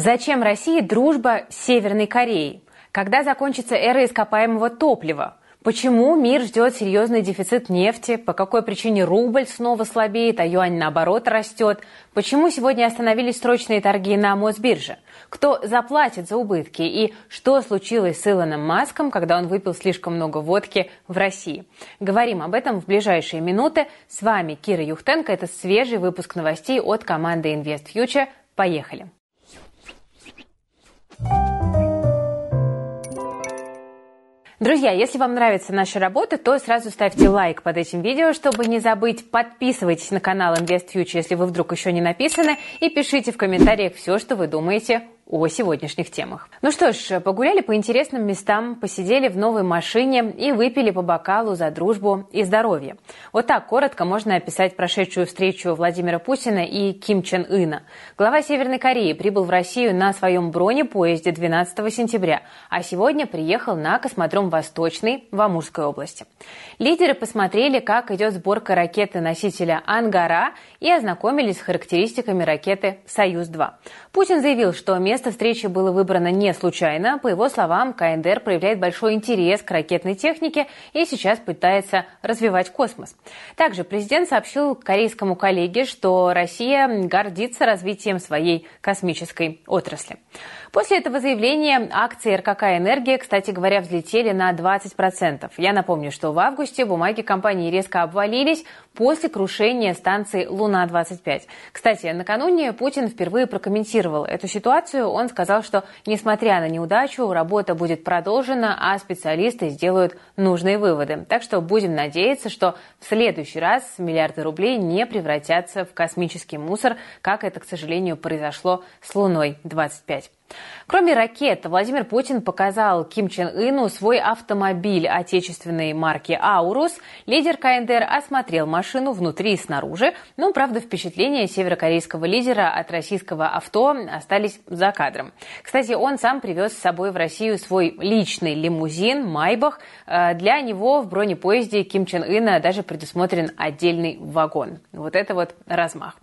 Зачем России дружба с Северной Кореей? Когда закончится эра ископаемого топлива? Почему мир ждет серьезный дефицит нефти? По какой причине рубль снова слабеет, а юань наоборот растет? Почему сегодня остановились срочные торги на Мосбирже? Кто заплатит за убытки? И что случилось с Илоном Маском, когда он выпил слишком много водки в России? Говорим об этом в ближайшие минуты. С вами Кира Юхтенко. Это свежий выпуск новостей от команды Invest Future. Поехали! Друзья, если вам нравится наша работа, то сразу ставьте лайк под этим видео, чтобы не забыть. Подписывайтесь на канал Invest Future, если вы вдруг еще не написаны, и пишите в комментариях все, что вы думаете о сегодняшних темах. Ну что ж, погуляли по интересным местам, посидели в новой машине и выпили по бокалу за дружбу и здоровье. Вот так коротко можно описать прошедшую встречу Владимира Путина и Ким Чен Ына. Глава Северной Кореи прибыл в Россию на своем бронепоезде 12 сентября, а сегодня приехал на космодром Восточный в Амурской области. Лидеры посмотрели, как идет сборка ракеты-носителя «Ангара» и ознакомились с характеристиками ракеты «Союз-2». Путин заявил, что место Место встречи было выбрано не случайно. По его словам, КНДР проявляет большой интерес к ракетной технике и сейчас пытается развивать космос. Также президент сообщил корейскому коллеге, что Россия гордится развитием своей космической отрасли. После этого заявления акции РКК «Энергия», кстати говоря, взлетели на 20%. Я напомню, что в августе бумаги компании резко обвалились после крушения станции «Луна-25». Кстати, накануне Путин впервые прокомментировал эту ситуацию. Он сказал, что, несмотря на неудачу, работа будет продолжена, а специалисты сделают нужные выводы. Так что будем надеяться, что в следующий раз миллиарды рублей не превратятся в космический мусор, как это, к сожалению, произошло с «Луной-25». Кроме ракет, Владимир Путин показал Ким Чен Ыну свой автомобиль отечественной марки «Аурус». Лидер КНДР осмотрел машину внутри и снаружи, но, правда, впечатления северокорейского лидера от российского авто остались за кадром. Кстати, он сам привез с собой в Россию свой личный лимузин «Майбах». Э, для него в бронепоезде Ким Чен Ына даже предусмотрен отдельный вагон. Вот это вот размах.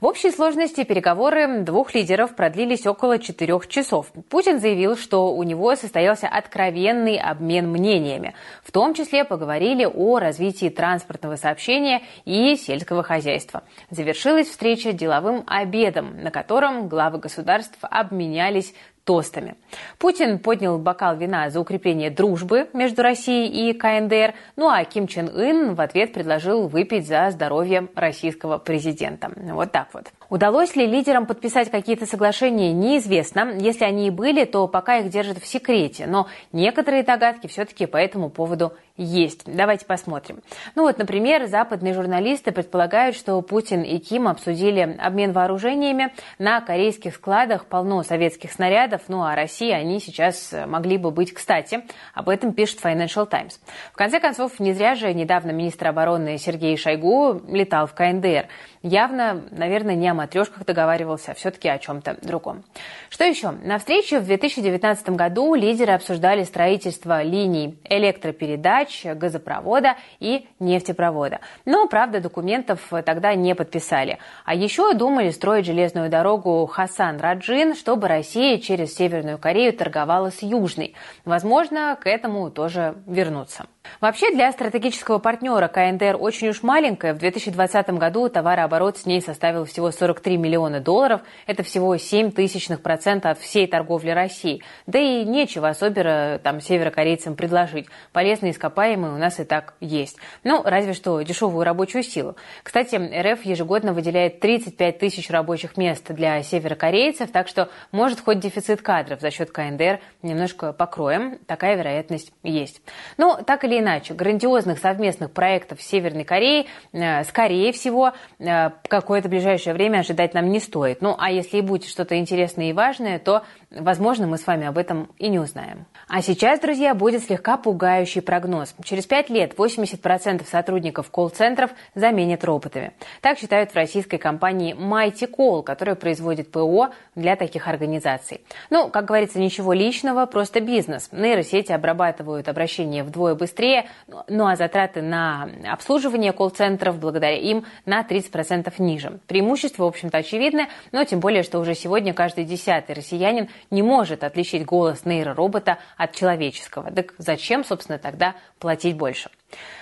В общей сложности переговоры двух лидеров продлились около четырех часов. Путин заявил, что у него состоялся откровенный обмен мнениями. В том числе поговорили о развитии транспортного сообщения и сельского хозяйства. Завершилась встреча деловым обедом, на котором главы государств обменялись тостами. Путин поднял бокал вина за укрепление дружбы между Россией и КНДР, ну а Ким Чен Ын в ответ предложил выпить за здоровье российского президента. Вот так вот. Удалось ли лидерам подписать какие-то соглашения, неизвестно. Если они и были, то пока их держат в секрете. Но некоторые догадки все-таки по этому поводу есть. Давайте посмотрим. Ну вот, например, западные журналисты предполагают, что Путин и Ким обсудили обмен вооружениями. На корейских складах полно советских снарядов, ну а России они сейчас могли бы быть кстати. Об этом пишет Financial Times. В конце концов, не зря же недавно министр обороны Сергей Шойгу летал в КНДР. Явно, наверное, не о матрешках договаривался, а все-таки о чем-то другом. Что еще? На встрече в 2019 году лидеры обсуждали строительство линий электропередач, газопровода и нефтепровода. Но, правда, документов тогда не подписали. А еще думали строить железную дорогу Хасан-Раджин, чтобы Россия через Северную Корею торговала с Южной. Возможно, к этому тоже вернуться. Вообще для стратегического партнера КНДР очень уж маленькая. В 2020 году товарооборот с ней составил всего 43 миллиона долларов. Это всего 7 тысячных процента от всей торговли России. Да и нечего особенно там северокорейцам предложить. Полезные ископаемые у нас и так есть. Ну, разве что дешевую рабочую силу. Кстати, РФ ежегодно выделяет 35 тысяч рабочих мест для северокорейцев, так что может хоть дефицит кадров за счет КНДР немножко покроем. Такая вероятность есть. Ну, так или или иначе, грандиозных совместных проектов с Северной Кореей, э, скорее всего, э, какое-то ближайшее время ожидать нам не стоит. Ну, а если и будет что-то интересное и важное, то, возможно, мы с вами об этом и не узнаем. А сейчас, друзья, будет слегка пугающий прогноз. Через пять лет 80% сотрудников колл-центров заменят роботами. Так считают в российской компании Mighty Call, которая производит ПО для таких организаций. Ну, как говорится, ничего личного, просто бизнес. Нейросети обрабатывают обращения вдвое быстрее, быстрее, ну а затраты на обслуживание колл-центров благодаря им на 30% ниже. Преимущество в общем-то, очевидны, но тем более, что уже сегодня каждый десятый россиянин не может отличить голос нейроробота от человеческого. Так зачем, собственно, тогда платить больше?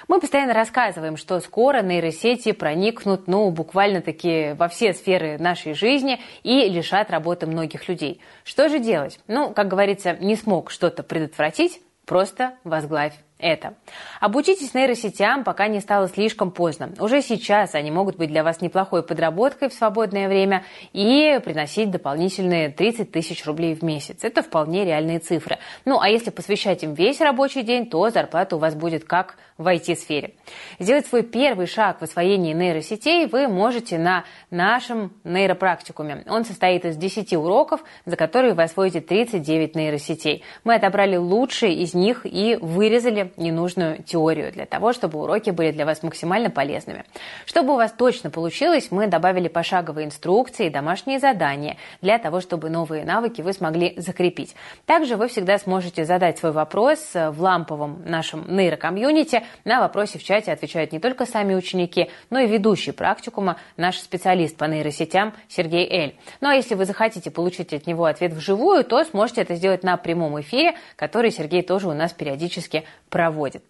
Мы постоянно рассказываем, что скоро нейросети проникнут, ну, буквально-таки во все сферы нашей жизни и лишат работы многих людей. Что же делать? Ну, как говорится, не смог что-то предотвратить, просто возглавь это. Обучитесь нейросетям, пока не стало слишком поздно. Уже сейчас они могут быть для вас неплохой подработкой в свободное время и приносить дополнительные 30 тысяч рублей в месяц. Это вполне реальные цифры. Ну, а если посвящать им весь рабочий день, то зарплата у вас будет как в IT-сфере. Сделать свой первый шаг в освоении нейросетей вы можете на нашем нейропрактикуме. Он состоит из 10 уроков, за которые вы освоите 39 нейросетей. Мы отобрали лучшие из них и вырезали ненужную теорию для того, чтобы уроки были для вас максимально полезными. Чтобы у вас точно получилось, мы добавили пошаговые инструкции и домашние задания для того, чтобы новые навыки вы смогли закрепить. Также вы всегда сможете задать свой вопрос в ламповом нашем нейрокомьюнити. На вопросе в чате отвечают не только сами ученики, но и ведущий практикума, наш специалист по нейросетям Сергей Эль. Ну а если вы захотите получить от него ответ вживую, то сможете это сделать на прямом эфире, который Сергей тоже у нас периодически проводит.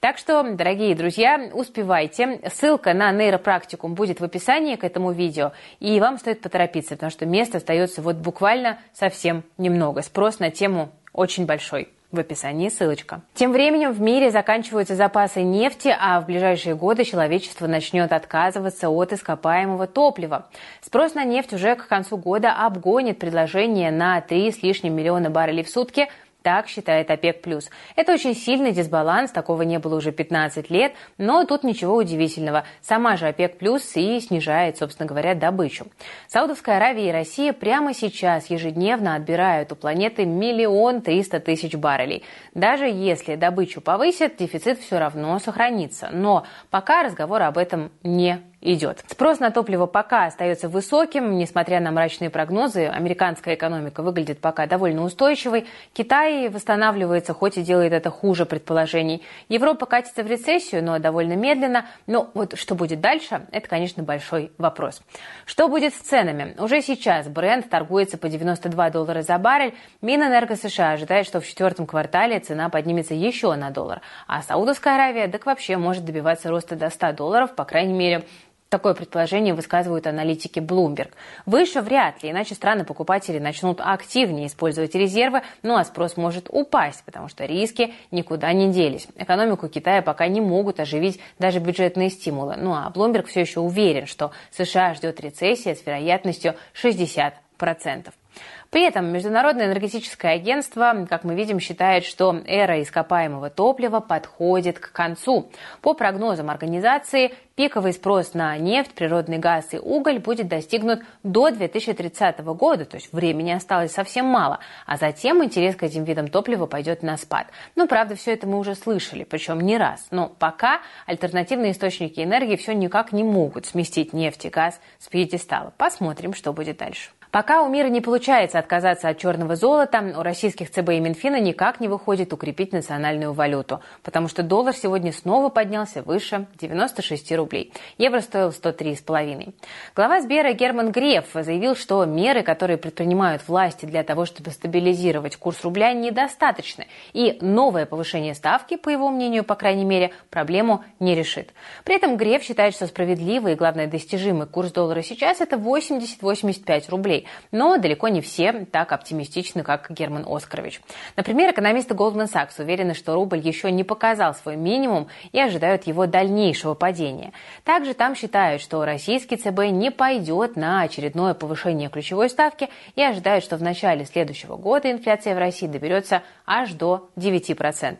Так что, дорогие друзья, успевайте. Ссылка на нейропрактикум будет в описании к этому видео. И вам стоит поторопиться, потому что места остается вот буквально совсем немного. Спрос на тему очень большой. В описании ссылочка. Тем временем в мире заканчиваются запасы нефти, а в ближайшие годы человечество начнет отказываться от ископаемого топлива. Спрос на нефть уже к концу года обгонит предложение на 3 с лишним миллиона баррелей в сутки – так считает ОПЕК+. Это очень сильный дисбаланс, такого не было уже 15 лет, но тут ничего удивительного. Сама же ОПЕК+, и снижает, собственно говоря, добычу. Саудовская Аравия и Россия прямо сейчас ежедневно отбирают у планеты миллион триста тысяч баррелей. Даже если добычу повысят, дефицит все равно сохранится. Но пока разговор об этом не идет. Спрос на топливо пока остается высоким, несмотря на мрачные прогнозы. Американская экономика выглядит пока довольно устойчивой. Китай восстанавливается, хоть и делает это хуже предположений. Европа катится в рецессию, но довольно медленно. Но вот что будет дальше, это, конечно, большой вопрос. Что будет с ценами? Уже сейчас бренд торгуется по 92 доллара за баррель. Минэнерго США ожидает, что в четвертом квартале цена поднимется еще на доллар. А Саудовская Аравия так вообще может добиваться роста до 100 долларов, по крайней мере, Такое предположение высказывают аналитики Bloomberg. Выше вряд ли, иначе страны-покупатели начнут активнее использовать резервы, ну а спрос может упасть, потому что риски никуда не делись. Экономику Китая пока не могут оживить даже бюджетные стимулы. Ну а Bloomberg все еще уверен, что США ждет рецессия с вероятностью 60%. При этом Международное энергетическое агентство, как мы видим, считает, что эра ископаемого топлива подходит к концу. По прогнозам организации, пиковый спрос на нефть, природный газ и уголь будет достигнут до 2030 года, то есть времени осталось совсем мало, а затем интерес к этим видам топлива пойдет на спад. Ну, правда, все это мы уже слышали, причем не раз, но пока альтернативные источники энергии все никак не могут сместить нефть и газ с пьедестала. Посмотрим, что будет дальше. Пока у мира не получается отказаться от черного золота, у российских ЦБ и Минфина никак не выходит укрепить национальную валюту, потому что доллар сегодня снова поднялся выше 96 рублей. Евро стоил 103,5. Глава Сбера Герман Греф заявил, что меры, которые предпринимают власти для того, чтобы стабилизировать курс рубля, недостаточны, и новое повышение ставки, по его мнению, по крайней мере, проблему не решит. При этом Греф считает, что справедливый и, главное, достижимый курс доллара сейчас – это 80-85 рублей рублей. Но далеко не все так оптимистичны, как Герман Оскарович. Например, экономисты Goldman Sachs уверены, что рубль еще не показал свой минимум и ожидают его дальнейшего падения. Также там считают, что российский ЦБ не пойдет на очередное повышение ключевой ставки и ожидают, что в начале следующего года инфляция в России доберется аж до 9%.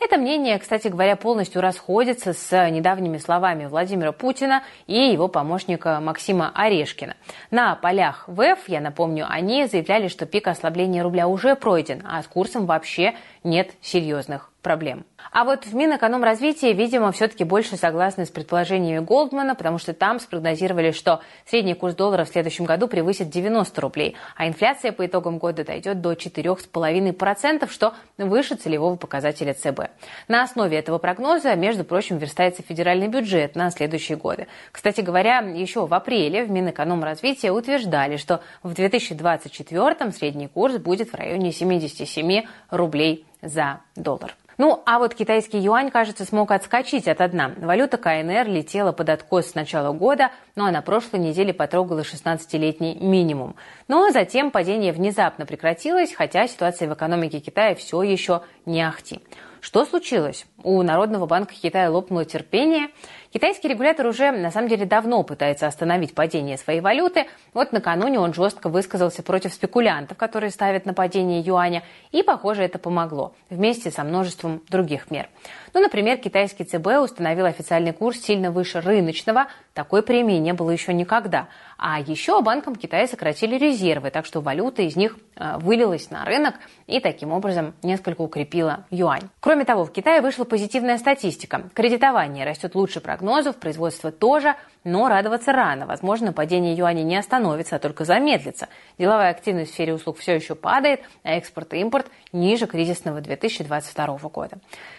Это мнение, кстати говоря, полностью расходится с недавними словами Владимира Путина и его помощника Максима Орешкина. На полях ВЭФ, я напомню, они заявляли, что пик ослабления рубля уже пройден, а с курсом вообще нет серьезных проблем. А вот в Минэкономразвитии, видимо, все-таки больше согласны с предположениями Голдмана, потому что там спрогнозировали, что средний курс доллара в следующем году превысит 90 рублей, а инфляция по итогам года дойдет до 4,5%, что выше целевого показателя ЦБ. На основе этого прогноза, между прочим, верстается федеральный бюджет на следующие годы. Кстати говоря, еще в апреле в Минэкономразвитии утверждали, что в 2024 средний курс будет в районе 77 рублей за доллар. Ну, а вот китайский юань, кажется, смог отскочить от дна. Валюта КНР летела под откос с начала года, ну а на прошлой неделе потрогала 16-летний минимум. Но затем падение внезапно прекратилось, хотя ситуация в экономике Китая все еще не ахти. Что случилось? У Народного банка Китая лопнуло терпение. Китайский регулятор уже, на самом деле, давно пытается остановить падение своей валюты. Вот накануне он жестко высказался против спекулянтов, которые ставят на падение юаня. И, похоже, это помогло. Вместе со множеством других мер. Ну, например, китайский ЦБ установил официальный курс сильно выше рыночного. Такой премии не было еще никогда. А еще банкам Китая сократили резервы, так что валюта из них э, вылилась на рынок и таким образом несколько укрепила юань. Кроме того, в Китае вышла позитивная статистика. Кредитование растет лучше прогнозов, производство тоже, но радоваться рано. Возможно, падение юаня не остановится, а только замедлится. Деловая активность в сфере услуг все еще падает, а экспорт и импорт ниже кризисного 2022 года.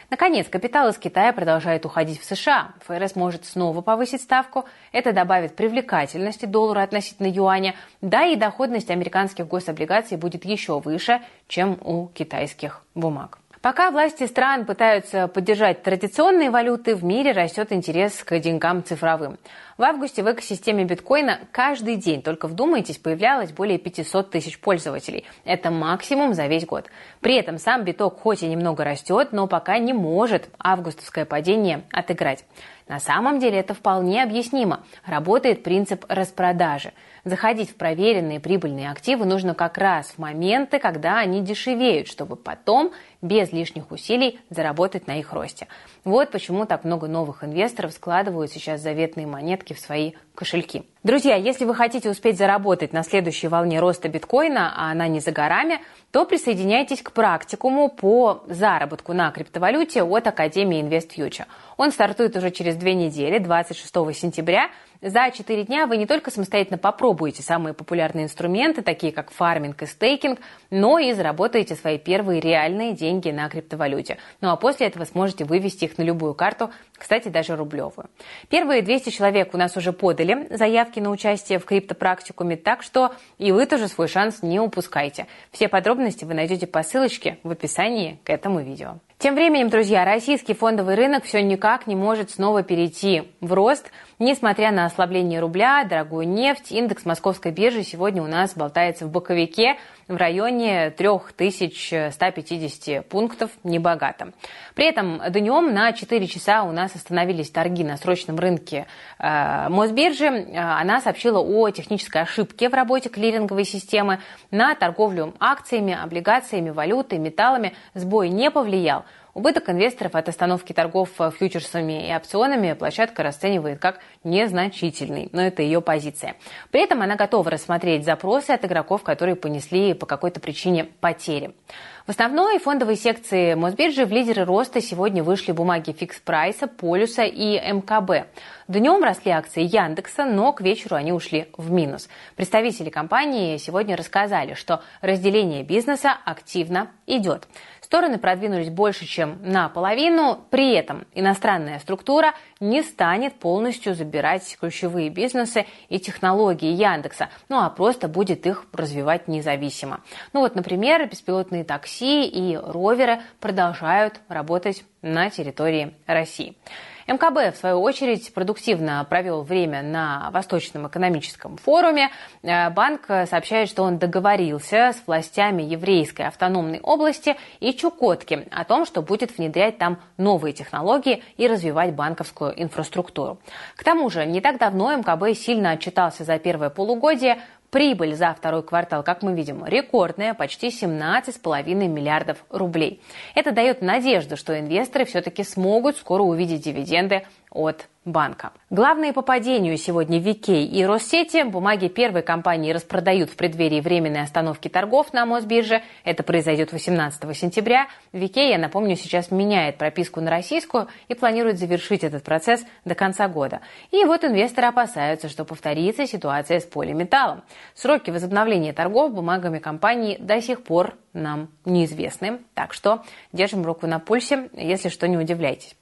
Наконец, капитал из Китая продолжает уходить в США. ФРС может снова повысить ставку. Это добавит привлекательности доллара относительно юаня. Да и доходность американских гособлигаций будет еще выше, чем у китайских бумаг. Пока власти стран пытаются поддержать традиционные валюты, в мире растет интерес к деньгам цифровым. В августе в экосистеме биткоина каждый день, только вдумайтесь, появлялось более 500 тысяч пользователей. Это максимум за весь год. При этом сам биток хоть и немного растет, но пока не может августовское падение отыграть. На самом деле это вполне объяснимо. Работает принцип распродажи. Заходить в проверенные прибыльные активы нужно как раз в моменты, когда они дешевеют, чтобы потом без лишних усилий заработать на их росте. Вот почему так много новых инвесторов складывают сейчас заветные монетки в свои кошельки. Друзья, если вы хотите успеть заработать на следующей волне роста биткоина, а она не за горами, то присоединяйтесь к практикуму по заработку на криптовалюте от Академии InvestFuture. Он стартует уже через две недели, 26 сентября. За 4 дня вы не только самостоятельно попробуете самые популярные инструменты, такие как фарминг и стейкинг, но и заработаете свои первые реальные деньги на криптовалюте. Ну а после этого сможете вывести их на любую карту, кстати, даже рублевую. Первые 200 человек у нас уже подали заявки на участие в криптопрактикуме, так что и вы тоже свой шанс не упускайте. Все подробности вы найдете по ссылочке в описании к этому видео. Тем временем, друзья, российский фондовый рынок все никак не может снова перейти в рост. Несмотря на ослабление рубля, дорогую нефть, индекс московской биржи сегодня у нас болтается в боковике в районе 3150 пунктов, небогато. При этом днем на 4 часа у нас остановились торги на срочном рынке э, Мосбиржи. Э, она сообщила о технической ошибке в работе клиринговой системы. На торговлю акциями, облигациями, валютой, металлами сбой не повлиял. Убыток инвесторов от остановки торгов фьючерсами и опционами площадка расценивает как незначительный, но это ее позиция. При этом она готова рассмотреть запросы от игроков, которые понесли по какой-то причине потери. В основной фондовой секции Мосбиржи в лидеры роста сегодня вышли бумаги фикс-прайса, Полюса и МКБ. Днем росли акции Яндекса, но к вечеру они ушли в минус. Представители компании сегодня рассказали, что разделение бизнеса активно идет. Стороны продвинулись больше, чем наполовину. При этом иностранная структура не станет полностью забирать ключевые бизнесы и технологии Яндекса, ну а просто будет их развивать независимо. Ну вот, например, беспилотные такси и роверы продолжают работать на территории России. МКБ, в свою очередь, продуктивно провел время на Восточном экономическом форуме. Э, банк сообщает, что он договорился с властями еврейской автономной области и Чукотки о том, что будет внедрять там новые технологии и развивать банковскую инфраструктуру. К тому же, не так давно МКБ сильно отчитался за первое полугодие. Прибыль за второй квартал, как мы видим, рекордная, почти 17,5 миллиардов рублей. Это дает надежду, что инвесторы все-таки смогут скоро увидеть дивиденды от банка. Главные по падению сегодня Викей и Россети. Бумаги первой компании распродают в преддверии временной остановки торгов на Мосбирже. Это произойдет 18 сентября. Викей, я напомню, сейчас меняет прописку на российскую и планирует завершить этот процесс до конца года. И вот инвесторы опасаются, что повторится ситуация с полиметаллом. Сроки возобновления торгов бумагами компании до сих пор нам неизвестны. Так что держим руку на пульсе, если что, не удивляйтесь.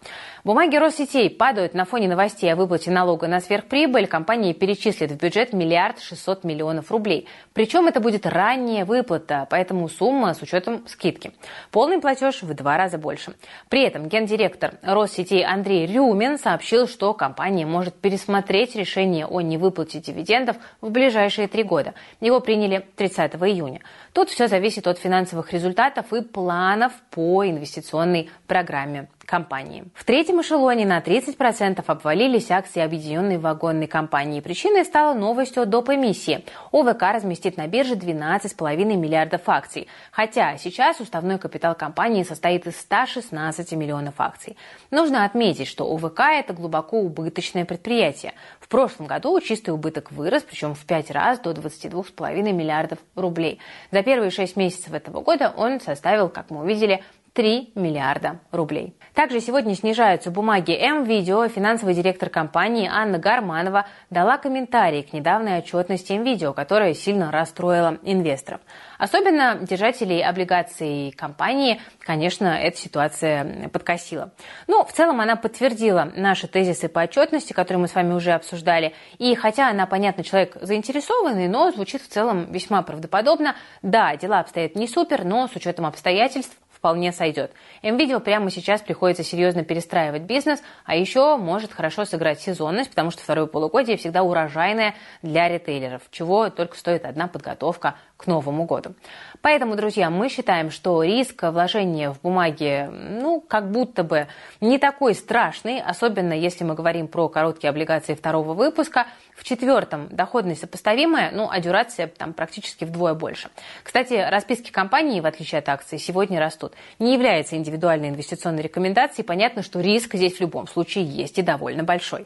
Бумаги Россетей падают на фоне новостей о выплате налога на сверхприбыль. Компания перечислит в бюджет миллиард шестьсот миллионов рублей. Причем это будет ранняя выплата, поэтому сумма с учетом скидки. Полный платеж в два раза больше. При этом гендиректор Россетей Андрей Рюмин сообщил, что компания может пересмотреть решение о невыплате дивидендов в ближайшие три года. Его приняли 30 июня. Тут все зависит от финансовых результатов и планов по инвестиционной программе компании. В третьем эшелоне на 30% обвалились акции объединенной вагонной компании. Причиной стала новость о доп. эмиссии. ОВК разместит на бирже 12,5 миллиардов акций. Хотя сейчас уставной капитал компании состоит из 116 миллионов акций. Нужно отметить, что ОВК – это глубоко убыточное предприятие. В прошлом году чистый убыток вырос, причем в 5 раз до 22,5 миллиардов рублей. За первые 6 месяцев этого года он составил, как мы увидели, 3 миллиарда рублей. Также сегодня снижаются бумаги М-Видео. Финансовый директор компании Анна Гарманова дала комментарий к недавней отчетности М-Видео, которая сильно расстроила инвесторов. Особенно держателей облигаций компании, конечно, эта ситуация подкосила. Но в целом она подтвердила наши тезисы по отчетности, которые мы с вами уже обсуждали. И хотя она, понятно, человек заинтересованный, но звучит в целом весьма правдоподобно. Да, дела обстоят не супер, но с учетом обстоятельств вполне сойдет. МВидео прямо сейчас приходится серьезно перестраивать бизнес, а еще может хорошо сыграть сезонность, потому что второе полугодие всегда урожайное для ритейлеров, чего только стоит одна подготовка к Новому году. Поэтому, друзья, мы считаем, что риск вложения в бумаги, ну, как будто бы не такой страшный, особенно если мы говорим про короткие облигации второго выпуска. В четвертом доходность сопоставимая, ну, а дюрация там практически вдвое больше. Кстати, расписки компании, в отличие от акций, сегодня растут. Не является индивидуальной инвестиционной рекомендацией. Понятно, что риск здесь в любом случае есть и довольно большой.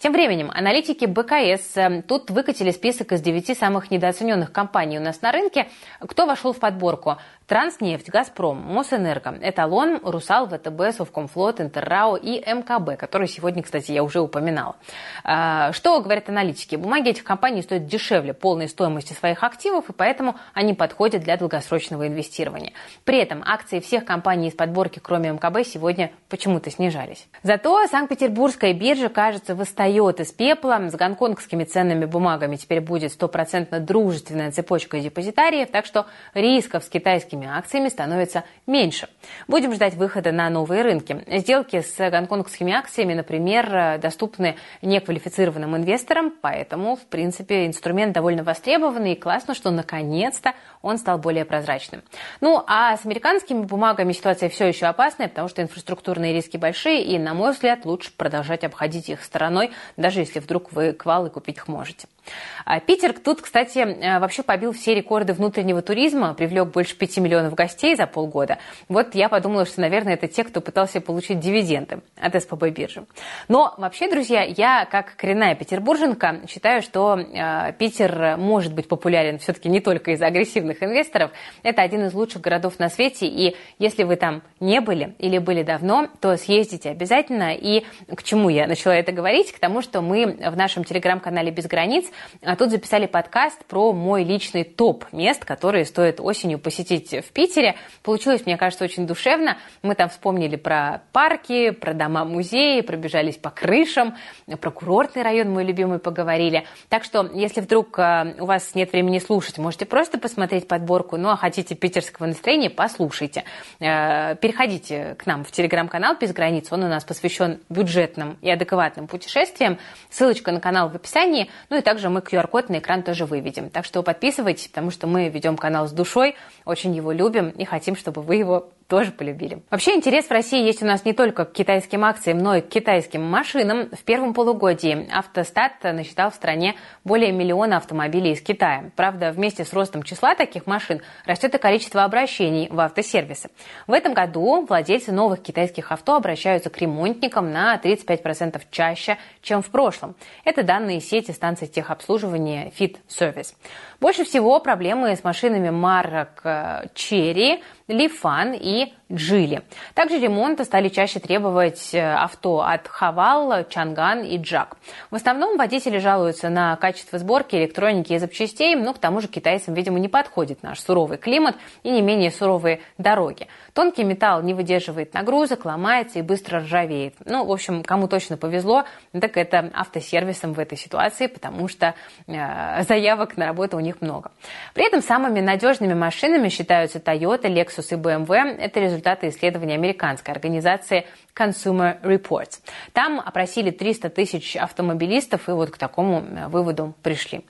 Тем временем аналитики БКС э, тут выкатили список из девяти самых недооцененных компаний у нас на рынке. Кто вошел в подборку? Транснефть, Газпром, Мосэнерго, Эталон, Русал, ВТБ, Совкомфлот, Интеррао и МКБ, который сегодня, кстати, я уже упоминала. А, что говорят аналитики? Бумаги этих компаний стоят дешевле полной стоимости своих активов, и поэтому они подходят для долгосрочного инвестирования. При этом акции всех компаний из подборки, кроме МКБ, сегодня почему-то снижались. Зато Санкт-Петербургская биржа, кажется, восстает из пепла. С гонконгскими ценными бумагами теперь будет стопроцентно дружественная цепочка депозитариев, так что рисков с китайскими российскими акциями становится меньше. Будем ждать выхода на новые рынки. Сделки с гонконгскими акциями, например, доступны неквалифицированным инвесторам, поэтому, в принципе, инструмент довольно востребованный и классно, что наконец-то он стал более прозрачным. Ну, а с американскими бумагами ситуация все еще опасная, потому что инфраструктурные риски большие, и, на мой взгляд, лучше продолжать обходить их стороной, даже если вдруг вы квалы купить их можете. А Питер тут, кстати, э, вообще побил все рекорды внутреннего туризма, привлек больше 5 миллионов гостей за полгода. Вот я подумала, что, наверное, это те, кто пытался получить дивиденды от СПБ биржи. Но вообще, друзья, я, как коренная петербурженка, считаю, что э, Питер может быть популярен все-таки не только из-за агрессивных инвесторов. Это один из лучших городов на свете, и если вы там не были или были давно, то съездите обязательно. И к чему я начала это говорить? К тому, что мы в нашем телеграм-канале «Без границ» А тут записали подкаст про мой личный топ мест, которые стоит осенью посетить в Питере. Получилось, мне кажется, очень душевно. Мы там вспомнили про парки, про дома-музеи, пробежались по крышам, про курортный район мой любимый поговорили. Так что, если вдруг э, у вас нет времени слушать, можете просто посмотреть подборку, ну а хотите питерского настроения, послушайте. Э, переходите к нам в телеграм-канал «Без границ». Он у нас посвящен бюджетным и адекватным путешествиям. Ссылочка на канал в описании. Ну и также мы QR-код на экран тоже выведем. Так что подписывайтесь, потому что мы ведем канал с душой, очень его любим и хотим, чтобы вы его тоже полюбили. Вообще интерес в России есть у нас не только к китайским акциям, но и к китайским машинам. В первом полугодии автостат насчитал в стране более миллиона автомобилей из Китая. Правда, вместе с ростом числа таких машин растет и количество обращений в автосервисы. В этом году владельцы новых китайских авто обращаются к ремонтникам на 35% чаще, чем в прошлом. Это данные сети станций техобслуживания Fit Service. Больше всего проблемы с машинами марок Cherry, Лифан и Джили. Также ремонта стали чаще требовать э, авто от Хавал, Чанган и Джак. В основном водители жалуются на качество сборки электроники и запчастей, но к тому же китайцам, видимо, не подходит наш суровый климат и не менее суровые дороги. Тонкий металл не выдерживает нагрузок, ломается и быстро ржавеет. Ну, в общем, кому точно повезло, так это автосервисом в этой ситуации, потому что э, заявок на работу у них много. При этом самыми надежными машинами считаются Toyota, Lexus и BMW. Это результат результаты исследования американской организации Consumer Reports. Там опросили 300 тысяч автомобилистов и вот к такому э, выводу пришли.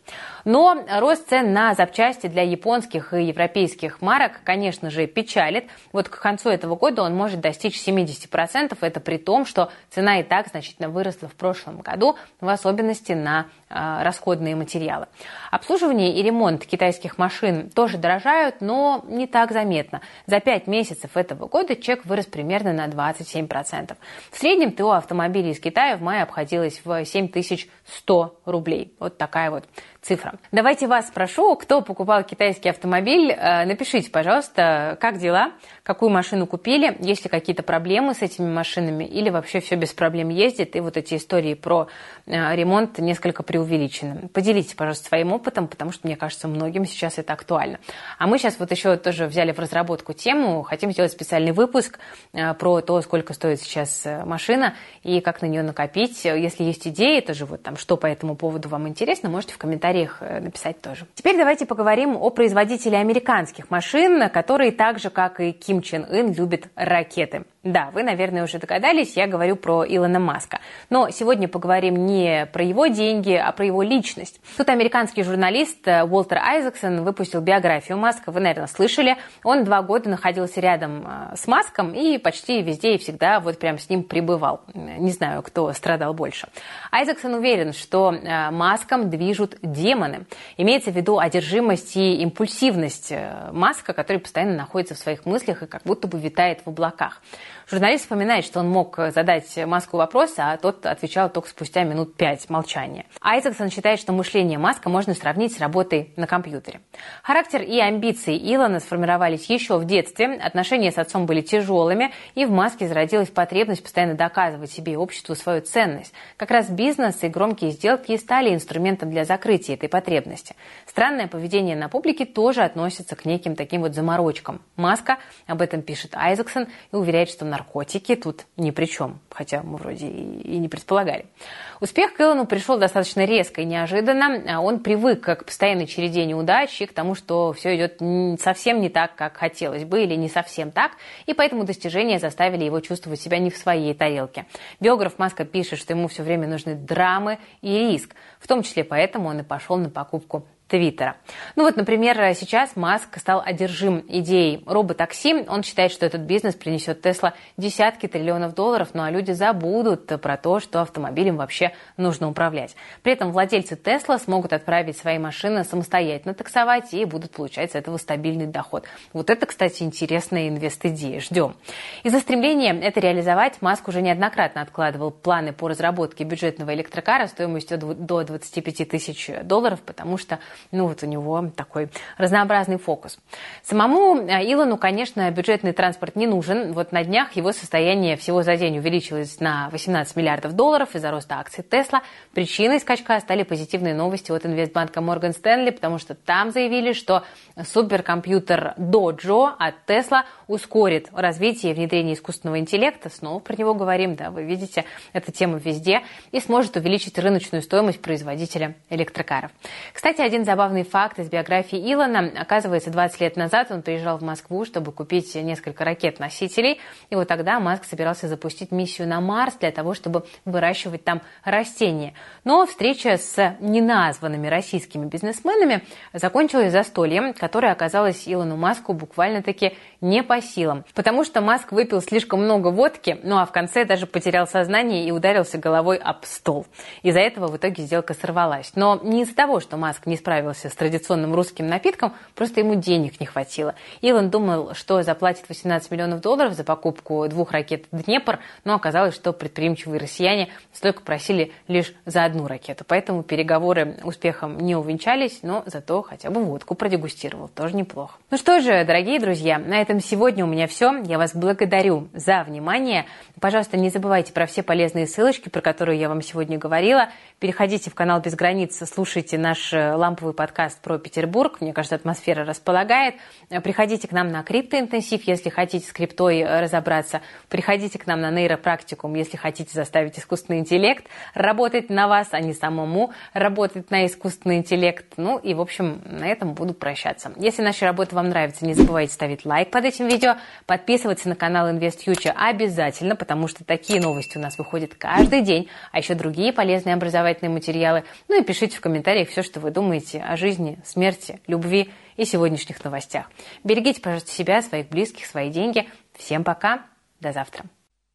Но рост цен на запчасти для японских и европейских марок, конечно же, печалит. Вот к концу этого года он может достичь 70%. Это при том, что цена и так значительно выросла в прошлом году, в особенности на э, расходные материалы. Обслуживание и ремонт китайских машин тоже дорожают, но не так заметно. За 5 месяцев этого года чек вырос примерно на 27%. В среднем ТО автомобилей из Китая в мае обходилось в 7100 рублей. Вот такая вот цифра. Давайте вас спрошу, кто покупал китайский автомобиль, э, напишите, пожалуйста, как дела, какую машину купили, есть ли какие-то проблемы с этими машинами или вообще все без проблем ездит, и вот эти истории про э, ремонт несколько преувеличены. Поделитесь, пожалуйста, своим опытом, потому что, мне кажется, многим сейчас это актуально. А мы сейчас вот еще тоже взяли в разработку тему, хотим сделать специальный выпуск э, про то, сколько стоит сейчас машина и как на нее накопить. Если есть идеи, тоже вот там, что по этому поводу вам интересно, можете в комментариях комментариях э, написать тоже. Теперь давайте поговорим о производителе американских машин, которые так же, как и Ким Чен Ын, любят ракеты. Да, вы, наверное, уже догадались, я говорю про Илона Маска. Но сегодня поговорим не про его деньги, а про его личность. Тут американский журналист э, Уолтер Айзексон выпустил биографию Маска. Вы, наверное, слышали. Он два года находился рядом э, с Маском и почти везде и всегда вот прям с ним пребывал. Не знаю, кто страдал больше. Айзексон уверен, что э, Маском движут демоны. Имеется в виду одержимость и импульсивность Маска, который постоянно находится в своих мыслях и как будто бы витает в облаках. Журналист вспоминает, что он мог задать Маску вопрос, а тот отвечал только спустя минут пять молчания. Айзексон считает, что мышление Маска можно сравнить с работой на компьютере. Характер и амбиции Илона сформировались еще в детстве, отношения с отцом были тяжелыми, и в Маске зародилась потребность постоянно доказывать себе и обществу свою ценность. Как раз бизнес и громкие сделки стали инструментом для закрытия этой потребности. Странное поведение на публике тоже относится к неким таким вот заморочкам. Маска об этом пишет Айзексон и уверяет, что на наркотики тут ни при чем, хотя мы вроде и, не предполагали. Успех к Илону пришел достаточно резко и неожиданно. А он привык к постоянной череде неудач и к тому, что все идет совсем не так, как хотелось бы, или не совсем так, и поэтому достижения заставили его чувствовать себя не в своей тарелке. Биограф Маска пишет, что ему все время нужны драмы и риск. В том числе поэтому он и пошел на покупку Твиттера. Ну вот, например, сейчас Маск стал одержим идеей роботакси. Он считает, что этот бизнес принесет Тесла десятки триллионов долларов, ну а люди забудут про то, что автомобилем вообще нужно управлять. При этом владельцы Тесла смогут отправить свои машины самостоятельно таксовать и будут получать с этого стабильный доход. Вот это, кстати, интересная инвест-идея. Ждем. Из-за стремления это реализовать Маск уже неоднократно откладывал планы по разработке бюджетного электрокара стоимостью до 25 тысяч долларов, потому что ну вот у него такой разнообразный фокус. Самому э, Илону, конечно, бюджетный транспорт не нужен. Вот на днях его состояние всего за день увеличилось на 18 миллиардов долларов из-за роста акций Тесла. Причиной скачка стали позитивные новости от инвестбанка Морган Стэнли, потому что там заявили, что суперкомпьютер Dojo от Тесла ускорит развитие и внедрение искусственного интеллекта. Снова про него говорим, да, вы видите, эта тема везде. И сможет увеличить рыночную стоимость производителя электрокаров. Кстати, один забавный факт из биографии Илона. Оказывается, 20 лет назад он приезжал в Москву, чтобы купить несколько ракет-носителей. И вот тогда Маск собирался запустить миссию на Марс для того, чтобы выращивать там растения. Но встреча с неназванными российскими бизнесменами закончилась застольем, которое оказалось Илону Маску буквально-таки не по силам. Потому что Маск выпил слишком много водки, ну а в конце даже потерял сознание и ударился головой об стол. Из-за этого в итоге сделка сорвалась. Но не из-за того, что Маск не справился с традиционным русским напитком, просто ему денег не хватило. Илон думал, что заплатит 18 миллионов долларов за покупку двух ракет «Днепр», но оказалось, что предприимчивые россияне столько просили лишь за одну ракету. Поэтому переговоры успехом не увенчались, но зато хотя бы водку продегустировал. Тоже неплохо. Ну что же, дорогие друзья, на этом сегодня у меня все. Я вас благодарю за внимание. Пожалуйста, не забывайте про все полезные ссылочки, про которые я вам сегодня говорила. Переходите в канал «Без границ», слушайте наш э, ламповый подкаст про Петербург. Мне кажется, атмосфера располагает. Приходите к нам на криптоинтенсив, если хотите с криптой э, разобраться. Приходите к нам на нейропрактикум, если хотите заставить искусственный интеллект работать на вас, а не самому работать на искусственный интеллект. Ну и, в общем, на этом буду прощаться. Если наша работа вам нравится, не забывайте ставить лайк под этим видео, подписываться на канал Invest Future обязательно, потому что такие новости у нас выходят каждый день, а еще другие полезные образовательные материалы. Ну и пишите в комментариях все, что вы думаете о жизни, смерти, любви и сегодняшних новостях. Берегите, пожалуйста, себя, своих близких, свои деньги. Всем пока, до завтра.